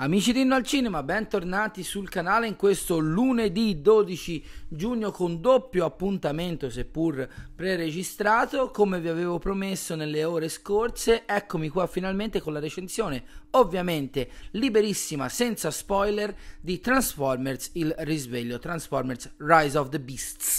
Amici di Inno al Cinema, bentornati sul canale in questo lunedì 12 giugno con doppio appuntamento seppur preregistrato. Come vi avevo promesso nelle ore scorse, eccomi qua finalmente con la recensione, ovviamente liberissima, senza spoiler, di Transformers Il risveglio, Transformers Rise of the Beasts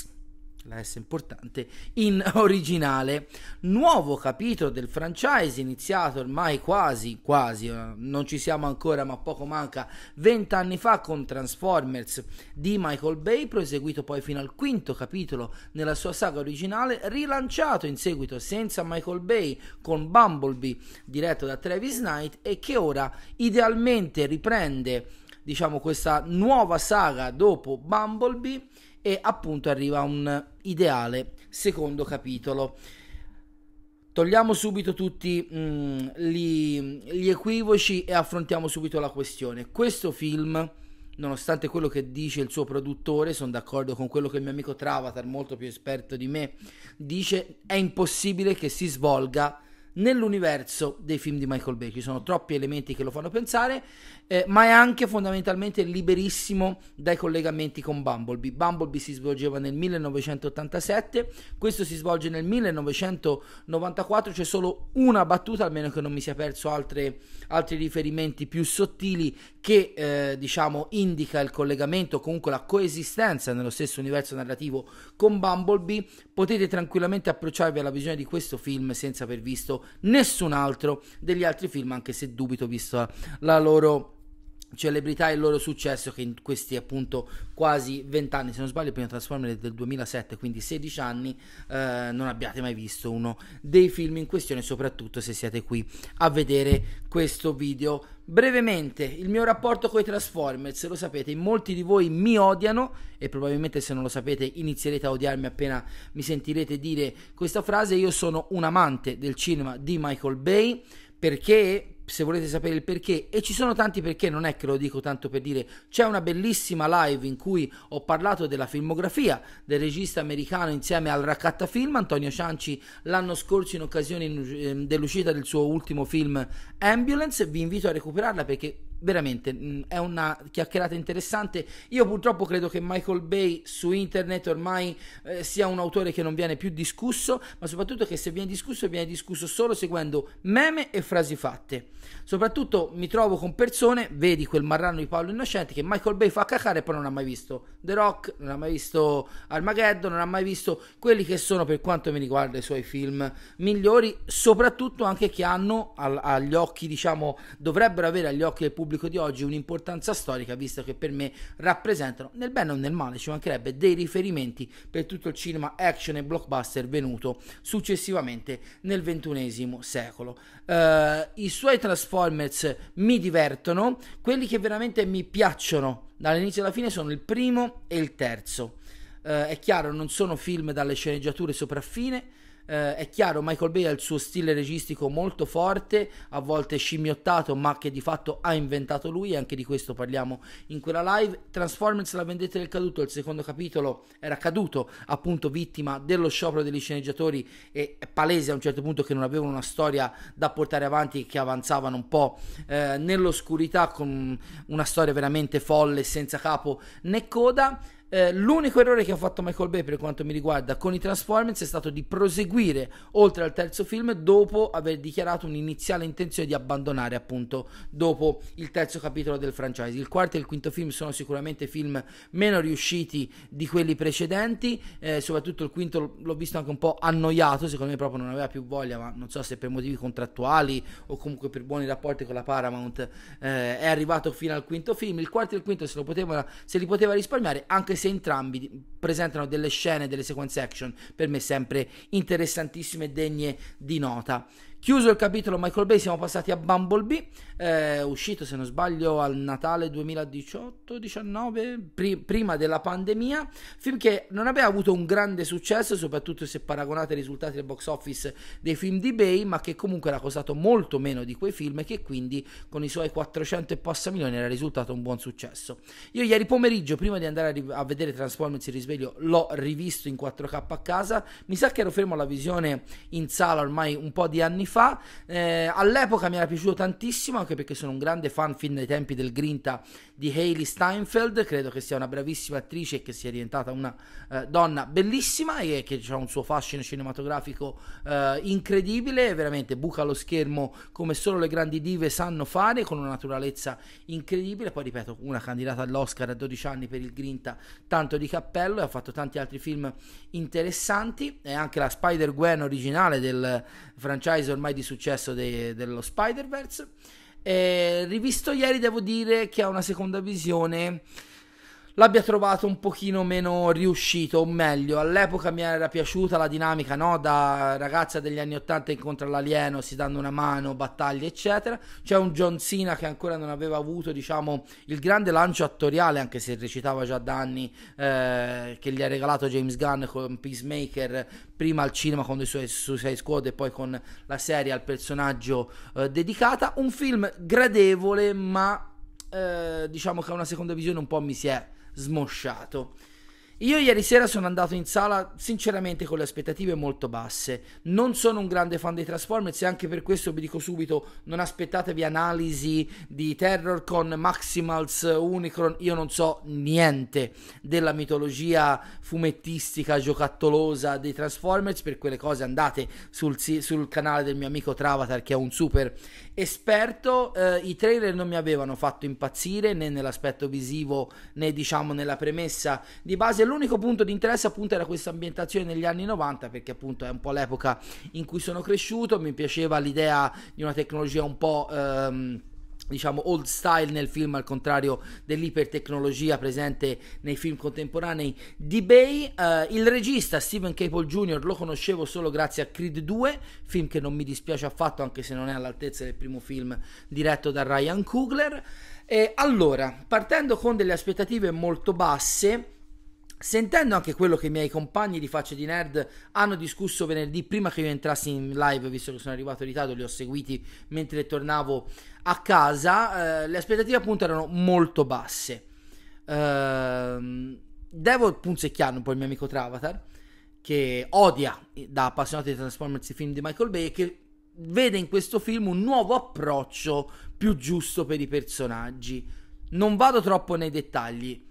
la S importante, in originale. Nuovo capitolo del franchise iniziato ormai quasi, quasi, eh, non ci siamo ancora ma poco manca, vent'anni fa con Transformers di Michael Bay, proseguito poi fino al quinto capitolo nella sua saga originale, rilanciato in seguito senza Michael Bay con Bumblebee diretto da Travis Knight e che ora idealmente riprende diciamo questa nuova saga dopo Bumblebee e appunto arriva un ideale secondo capitolo. Togliamo subito tutti mm, gli, gli equivoci e affrontiamo subito la questione. Questo film nonostante quello che dice il suo produttore, sono d'accordo con quello che il mio amico Travatar, molto più esperto di me, dice è impossibile che si svolga nell'universo dei film di Michael Bay. Ci sono troppi elementi che lo fanno pensare, eh, ma è anche fondamentalmente liberissimo dai collegamenti con Bumblebee. Bumblebee si svolgeva nel 1987, questo si svolge nel 1994, c'è solo una battuta, almeno che non mi sia perso altre, altri riferimenti più sottili, che eh, diciamo indica il collegamento, comunque la coesistenza nello stesso universo narrativo con Bumblebee. Potete tranquillamente approcciarvi alla visione di questo film senza aver visto nessun altro degli altri film, anche se dubito visto la loro celebrità e il loro successo che in questi appunto quasi 20 anni se non sbaglio il primo Transformers del 2007 quindi 16 anni eh, non abbiate mai visto uno dei film in questione soprattutto se siete qui a vedere questo video. Brevemente il mio rapporto con i Transformers lo sapete molti di voi mi odiano e probabilmente se non lo sapete inizierete a odiarmi appena mi sentirete dire questa frase. Io sono un amante del cinema di Michael Bay perché se volete sapere il perché, e ci sono tanti perché, non è che lo dico tanto per dire, c'è una bellissima live in cui ho parlato della filmografia del regista americano insieme al Raccatta Film, Antonio Cianci, l'anno scorso in occasione ehm, dell'uscita del suo ultimo film Ambulance, vi invito a recuperarla perché veramente mm, è una chiacchierata interessante. Io purtroppo credo che Michael Bay su internet ormai eh, sia un autore che non viene più discusso, ma soprattutto che se viene discusso viene discusso solo seguendo meme e frasi fatte. Soprattutto mi trovo con persone, vedi quel marrano di Paolo Innocenti che Michael Bay fa cacare e poi non ha mai visto The Rock, non ha mai visto Armageddon, non ha mai visto quelli che sono per quanto mi riguarda i suoi film migliori, soprattutto anche che hanno agli occhi, diciamo, dovrebbero avere agli occhi del pubblico pubblico di oggi un'importanza storica, visto che per me rappresentano, nel bene o nel male, ci mancherebbe dei riferimenti per tutto il cinema action e blockbuster venuto successivamente nel XXI secolo. Uh, I suoi Transformers mi divertono, quelli che veramente mi piacciono dall'inizio alla fine sono il primo e il terzo. Uh, è chiaro, non sono film dalle sceneggiature sopraffine, eh, è chiaro, Michael Bay ha il suo stile registico molto forte, a volte scimmiottato, ma che di fatto ha inventato lui, anche di questo parliamo in quella live. Transformers La vendetta del caduto, il secondo capitolo, era caduto appunto vittima dello sciopero degli sceneggiatori e è palese a un certo punto che non avevano una storia da portare avanti, che avanzavano un po' eh, nell'oscurità con una storia veramente folle, senza capo né coda. Eh, l'unico errore che ha fatto Michael Bay per quanto mi riguarda con i Transformers è stato di proseguire oltre al terzo film dopo aver dichiarato un'iniziale intenzione di abbandonare appunto dopo il terzo capitolo del franchise. Il quarto e il quinto film sono sicuramente film meno riusciti di quelli precedenti, eh, soprattutto il quinto l'ho visto anche un po' annoiato, secondo me proprio non aveva più voglia, ma non so se per motivi contrattuali o comunque per buoni rapporti con la Paramount eh, è arrivato fino al quinto film. Il quarto e il quinto se, poteva, se li poteva risparmiare anche se entrambi presentano delle scene, delle sequence action per me sempre interessantissime e degne di nota. Chiuso il capitolo Michael Bay, siamo passati a Bumblebee, eh, uscito se non sbaglio al Natale 2018-19, pri- prima della pandemia, film che non aveva avuto un grande successo, soprattutto se paragonate ai risultati del box office dei film di Bay, ma che comunque era costato molto meno di quei film e che quindi con i suoi 400 e passa milioni era risultato un buon successo. Io ieri pomeriggio, prima di andare a, ri- a vedere Transformers il risveglio, l'ho rivisto in 4K a casa, mi sa che ero fermo alla visione in sala ormai un po' di anni fa. Eh, all'epoca mi era piaciuto tantissimo, anche perché sono un grande fan fin dai tempi del Grinta di Hayley Steinfeld. Credo che sia una bravissima attrice e che sia diventata una eh, donna bellissima e che ha un suo fascino cinematografico eh, incredibile. Veramente buca lo schermo come solo le grandi dive sanno fare, con una naturalezza incredibile. Poi ripeto, una candidata all'Oscar a 12 anni per il Grinta, tanto di cappello, e ha fatto tanti altri film interessanti. E anche la Spider-Gwen originale del franchise ormai di successo de- dello Spider-Verse. E rivisto ieri, devo dire che ha una seconda visione l'abbia trovato un pochino meno riuscito, o meglio, all'epoca mi era piaciuta la dinamica, no? Da ragazza degli anni 80 incontra l'alieno, si danno una mano, battaglie, eccetera. C'è un John Cena che ancora non aveva avuto, diciamo, il grande lancio attoriale, anche se recitava già da anni, eh, che gli ha regalato James Gunn con Peacemaker, prima al cinema con i suoi Suicide Squad e poi con la serie al personaggio eh, dedicata. Un film gradevole, ma eh, diciamo che a una seconda visione un po' mi si è smosciato. Io ieri sera sono andato in sala sinceramente con le aspettative molto basse. Non sono un grande fan dei Transformers e anche per questo vi dico subito non aspettatevi analisi di Terrorcon, Maximals, Unicron. Io non so niente della mitologia fumettistica giocattolosa dei Transformers. Per quelle cose andate sul, sul canale del mio amico Travatar che è un super esperto. Eh, I trailer non mi avevano fatto impazzire né nell'aspetto visivo né diciamo nella premessa di base l'unico punto di interesse appunto era questa ambientazione negli anni 90 perché appunto è un po' l'epoca in cui sono cresciuto, mi piaceva l'idea di una tecnologia un po'... Ehm, diciamo old style nel film al contrario dell'ipertecnologia presente nei film contemporanei di Bay uh, il regista Steven Caple Jr. lo conoscevo solo grazie a Creed 2 film che non mi dispiace affatto anche se non è all'altezza del primo film diretto da Ryan Coogler e allora partendo con delle aspettative molto basse Sentendo anche quello che i miei compagni di Facce di Nerd hanno discusso venerdì prima che io entrassi in live, visto che sono arrivato in ritardo, li ho seguiti mentre tornavo a casa, eh, le aspettative appunto erano molto basse. Eh, devo punzecchiare un po' il mio amico Travatar, che odia da appassionato di Transformers i film di Michael Bay, che vede in questo film un nuovo approccio più giusto per i personaggi. Non vado troppo nei dettagli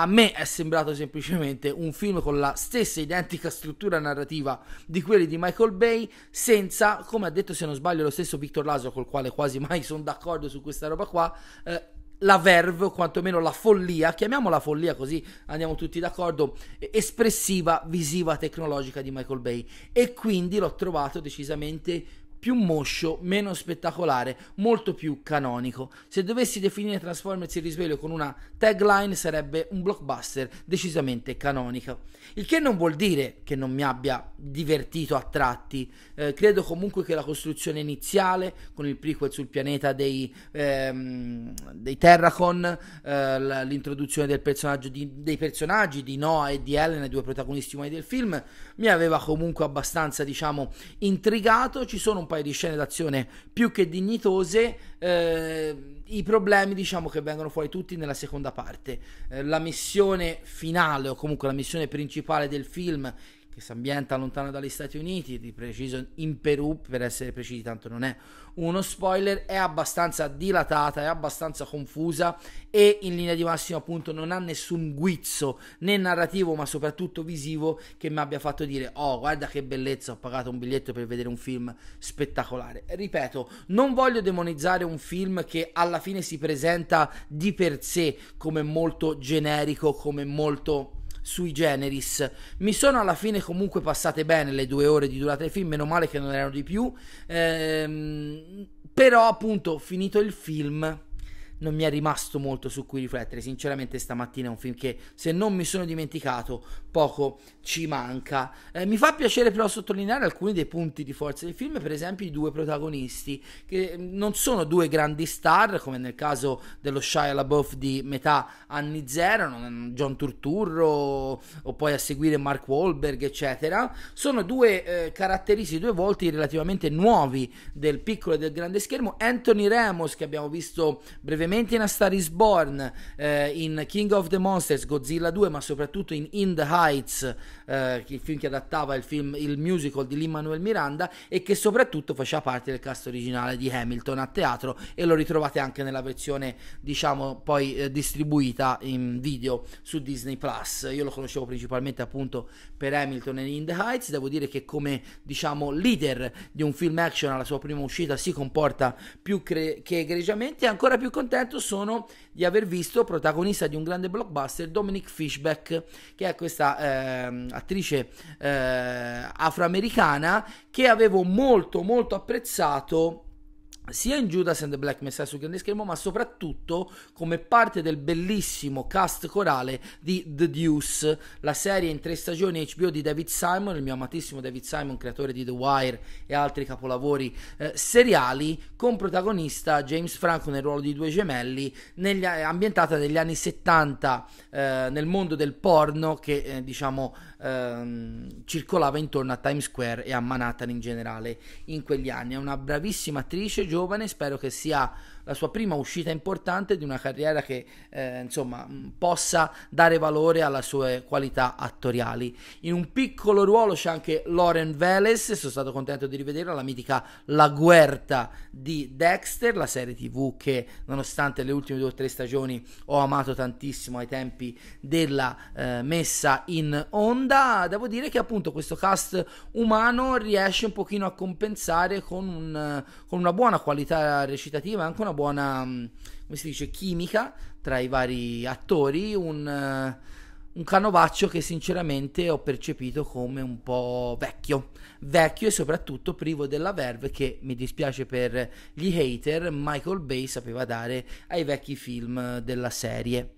a me è sembrato semplicemente un film con la stessa identica struttura narrativa di quelli di Michael Bay, senza, come ha detto se non sbaglio lo stesso Victor Laso, col quale quasi mai sono d'accordo su questa roba qua, eh, la verve o quantomeno la follia, chiamiamola follia così andiamo tutti d'accordo, espressiva, visiva, tecnologica di Michael Bay. E quindi l'ho trovato decisamente più moscio, meno spettacolare, molto più canonico. Se dovessi definire Transformers il risveglio con una tagline sarebbe un blockbuster decisamente canonico. Il che non vuol dire che non mi abbia divertito a tratti. Eh, credo comunque che la costruzione iniziale con il prequel sul pianeta dei, ehm, dei Terracon, eh, l'introduzione di, dei personaggi di Noah e di Ellen, i due protagonisti umani del film, mi aveva comunque abbastanza, diciamo, intrigato. Ci sono un paio di scene d'azione più che dignitose. Eh, I problemi, diciamo, che vengono fuori tutti nella seconda parte. Eh, la missione finale, o comunque la missione principale del film, che si ambienta lontano dagli Stati Uniti, di preciso in Perù, per essere precisi, tanto non è uno spoiler, è abbastanza dilatata, è abbastanza confusa e in linea di massima appunto non ha nessun guizzo né narrativo ma soprattutto visivo che mi abbia fatto dire oh guarda che bellezza ho pagato un biglietto per vedere un film spettacolare. Ripeto, non voglio demonizzare un film che alla fine si presenta di per sé come molto generico, come molto sui generis. Mi sono alla fine comunque passate bene le due ore di durata del film, meno male che non erano di più. Ehm, però appunto finito il film non mi è rimasto molto su cui riflettere. Sinceramente, stamattina è un film che, se non mi sono dimenticato, poco ci manca. Eh, mi fa piacere però sottolineare alcuni dei punti di forza del film, per esempio i due protagonisti, che non sono due grandi star, come nel caso dello Shia LaBeouf di metà anni zero, John Turturro o poi a seguire Mark Wahlberg, eccetera. Sono due eh, caratteristiche, due volti relativamente nuovi del piccolo e del grande schermo. Anthony Ramos, che abbiamo visto brevemente in A Star is Born, eh, in King of the Monsters, Godzilla 2, ma soprattutto in In the Heights, eh, il film che adattava il, film, il musical di Lin-Manuel Miranda e che soprattutto faceva parte del cast originale di Hamilton a teatro e lo ritrovate anche nella versione, diciamo, poi eh, distribuita in video su Disney Plus. Io lo conoscevo principalmente appunto per Hamilton e In the Heights. Devo dire che come, diciamo, leader di un film action alla sua prima uscita si comporta più cre- che egregiamente. Ancora più contento sono di aver visto protagonista di un grande blockbuster Dominic Fishback, che è questa eh, attrice eh, afroamericana che avevo molto molto apprezzato sia in Judas and the Black Messiah sul grande schermo, ma soprattutto come parte del bellissimo cast corale di The Deuce, la serie in tre stagioni HBO di David Simon, il mio amatissimo David Simon, creatore di The Wire e altri capolavori eh, seriali, con protagonista James Franco nel ruolo di due gemelli, negli, ambientata negli anni 70 eh, nel mondo del porno che eh, diciamo ehm, circolava intorno a Times Square e a Manhattan in generale in quegli anni. È una bravissima attrice giovane, spero che sia la sua prima uscita importante di una carriera che eh, insomma possa dare valore alle sue qualità attoriali. In un piccolo ruolo c'è anche Lauren Veles, sono stato contento di rivederla, la mitica La Guerta di Dexter, la serie tv che nonostante le ultime due o tre stagioni ho amato tantissimo ai tempi della eh, messa in onda. Devo dire che appunto questo cast umano riesce un pochino a compensare con, un, con una buona qualità recitativa, anche una buona, mm, come si dice, chimica tra i vari attori, un, uh, un canovaccio che sinceramente ho percepito come un po' vecchio, vecchio e soprattutto privo della verve che mi dispiace per gli hater, Michael Bay sapeva dare ai vecchi film della serie.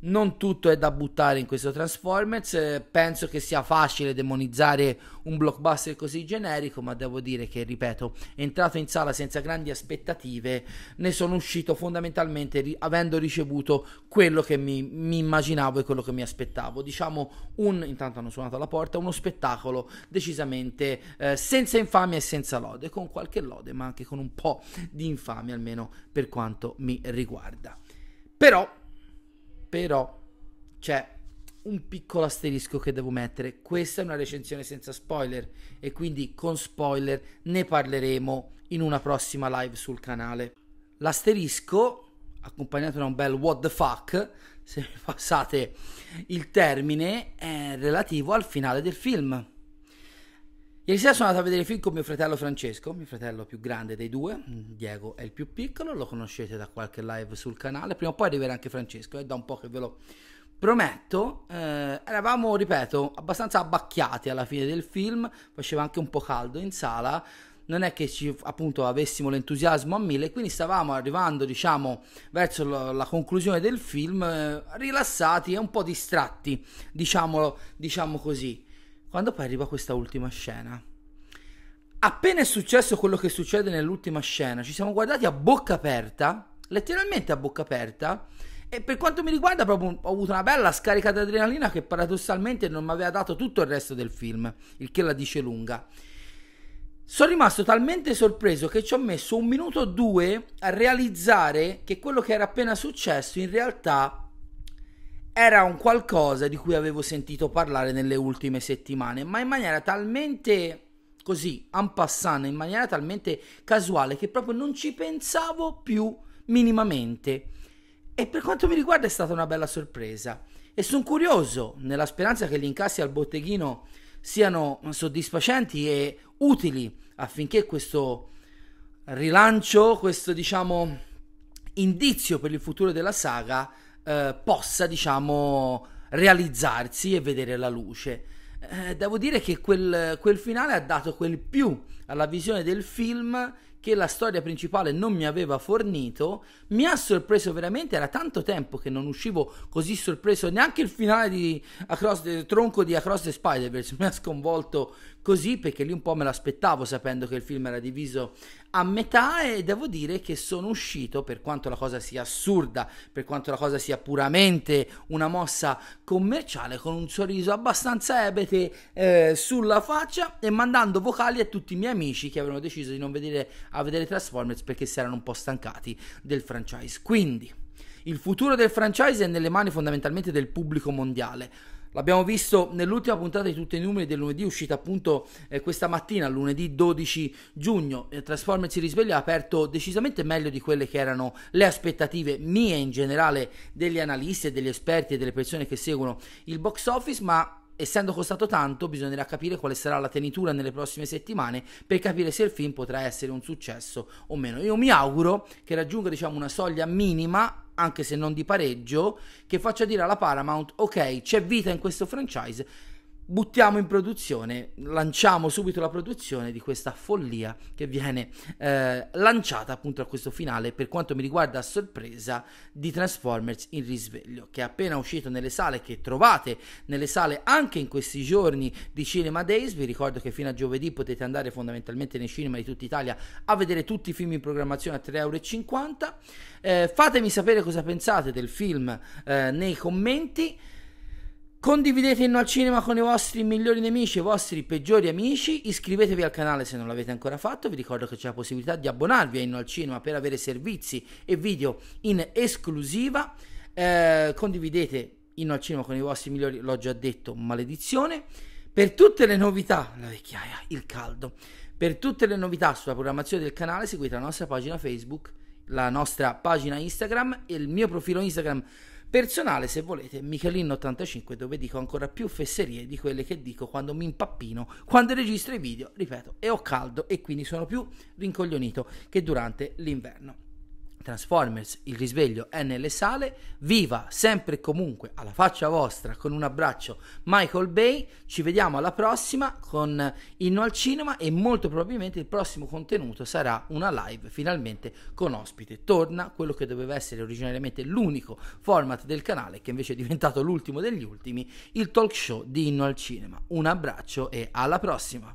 Non tutto è da buttare in questo Transformers, eh, penso che sia facile demonizzare un blockbuster così generico, ma devo dire che, ripeto, entrato in sala senza grandi aspettative, ne sono uscito fondamentalmente ri- avendo ricevuto quello che mi, mi, immaginavo e quello che mi aspettavo. Diciamo un, intanto hanno suonato alla porta, uno spettacolo decisamente eh, senza infamia e senza lode, con qualche lode, ma anche con un po' di infamia almeno per quanto mi riguarda. Però però c'è un piccolo asterisco che devo mettere. Questa è una recensione senza spoiler e quindi con spoiler ne parleremo in una prossima live sul canale. L'asterisco, accompagnato da un bel what the fuck, se mi passate il termine, è relativo al finale del film. Ieri sera sono andato a vedere il film con mio fratello Francesco, mio fratello più grande dei due, Diego è il più piccolo, lo conoscete da qualche live sul canale, prima o poi arriverà anche Francesco, è da un po' che ve lo prometto. Eh, eravamo, ripeto, abbastanza abbacchiati alla fine del film, faceva anche un po' caldo in sala, non è che ci appunto avessimo l'entusiasmo a mille, quindi stavamo arrivando, diciamo, verso la, la conclusione del film, eh, rilassati e un po' distratti, diciamolo, diciamo così. Quando poi arriva questa ultima scena. Appena è successo quello che succede nell'ultima scena, ci siamo guardati a bocca aperta, letteralmente a bocca aperta, e per quanto mi riguarda proprio ho avuto una bella scarica di adrenalina che paradossalmente non mi aveva dato tutto il resto del film, il che la dice lunga. Sono rimasto talmente sorpreso che ci ho messo un minuto o due a realizzare che quello che era appena successo in realtà era un qualcosa di cui avevo sentito parlare nelle ultime settimane, ma in maniera talmente così, en passant, in maniera talmente casuale che proprio non ci pensavo più minimamente. E per quanto mi riguarda è stata una bella sorpresa. E sono curioso, nella speranza che gli incassi al botteghino siano soddisfacenti e utili affinché questo rilancio, questo diciamo indizio per il futuro della saga eh, possa, diciamo, realizzarsi e vedere la luce. Eh, devo dire che quel, quel finale ha dato quel più alla visione del film che la storia principale non mi aveva fornito, mi ha sorpreso veramente, era tanto tempo che non uscivo così sorpreso, neanche il finale di Across tronco di Across the Spider-Verse mi ha sconvolto così perché lì un po' me l'aspettavo sapendo che il film era diviso a metà e devo dire che sono uscito per quanto la cosa sia assurda, per quanto la cosa sia puramente una mossa commerciale con un sorriso abbastanza ebete eh, sulla faccia e mandando vocali a tutti i miei amici che avevano deciso di non vedere a vedere Transformers perché si erano un po' stancati del franchise. Quindi il futuro del franchise è nelle mani fondamentalmente del pubblico mondiale L'abbiamo visto nell'ultima puntata di tutti i numeri del lunedì, uscita appunto eh, questa mattina, lunedì 12 giugno. Eh, Transformers si risveglia ha aperto decisamente meglio di quelle che erano le aspettative mie in generale degli analisti degli esperti e delle persone che seguono il box office, ma essendo costato tanto, bisognerà capire quale sarà la tenitura nelle prossime settimane per capire se il film potrà essere un successo o meno. Io mi auguro che raggiunga diciamo una soglia minima anche se non di pareggio, che faccia dire alla Paramount ok, c'è vita in questo franchise, buttiamo in produzione, lanciamo subito la produzione di questa follia che viene eh, lanciata appunto a questo finale, per quanto mi riguarda a sorpresa, di Transformers in risveglio, che è appena uscito nelle sale, che trovate nelle sale anche in questi giorni di Cinema Days. Vi ricordo che fino a giovedì potete andare fondamentalmente nei cinema di tutta Italia a vedere tutti i film in programmazione a 3,50 euro. Eh, fatemi sapere cosa pensate del film eh, nei commenti. Condividete Inno al Cinema con i vostri migliori nemici e i vostri peggiori amici. Iscrivetevi al canale se non l'avete ancora fatto. Vi ricordo che c'è la possibilità di abbonarvi a Inno al Cinema per avere servizi e video in esclusiva. Eh, condividete Inno al Cinema con i vostri migliori, l'ho già detto, maledizione. Per tutte le novità, la vecchiaia, il caldo. Per tutte le novità sulla programmazione del canale seguite la nostra pagina Facebook, la nostra pagina Instagram e il mio profilo Instagram personale se volete Michelin85 dove dico ancora più fesserie di quelle che dico quando mi impappino quando registro i video ripeto e ho caldo e quindi sono più rincoglionito che durante l'inverno Transformers, il risveglio è nelle sale, viva sempre e comunque alla faccia vostra con un abbraccio Michael Bay, ci vediamo alla prossima con Inno al Cinema e molto probabilmente il prossimo contenuto sarà una live finalmente con ospite, torna quello che doveva essere originariamente l'unico format del canale che invece è diventato l'ultimo degli ultimi, il talk show di Inno al Cinema, un abbraccio e alla prossima!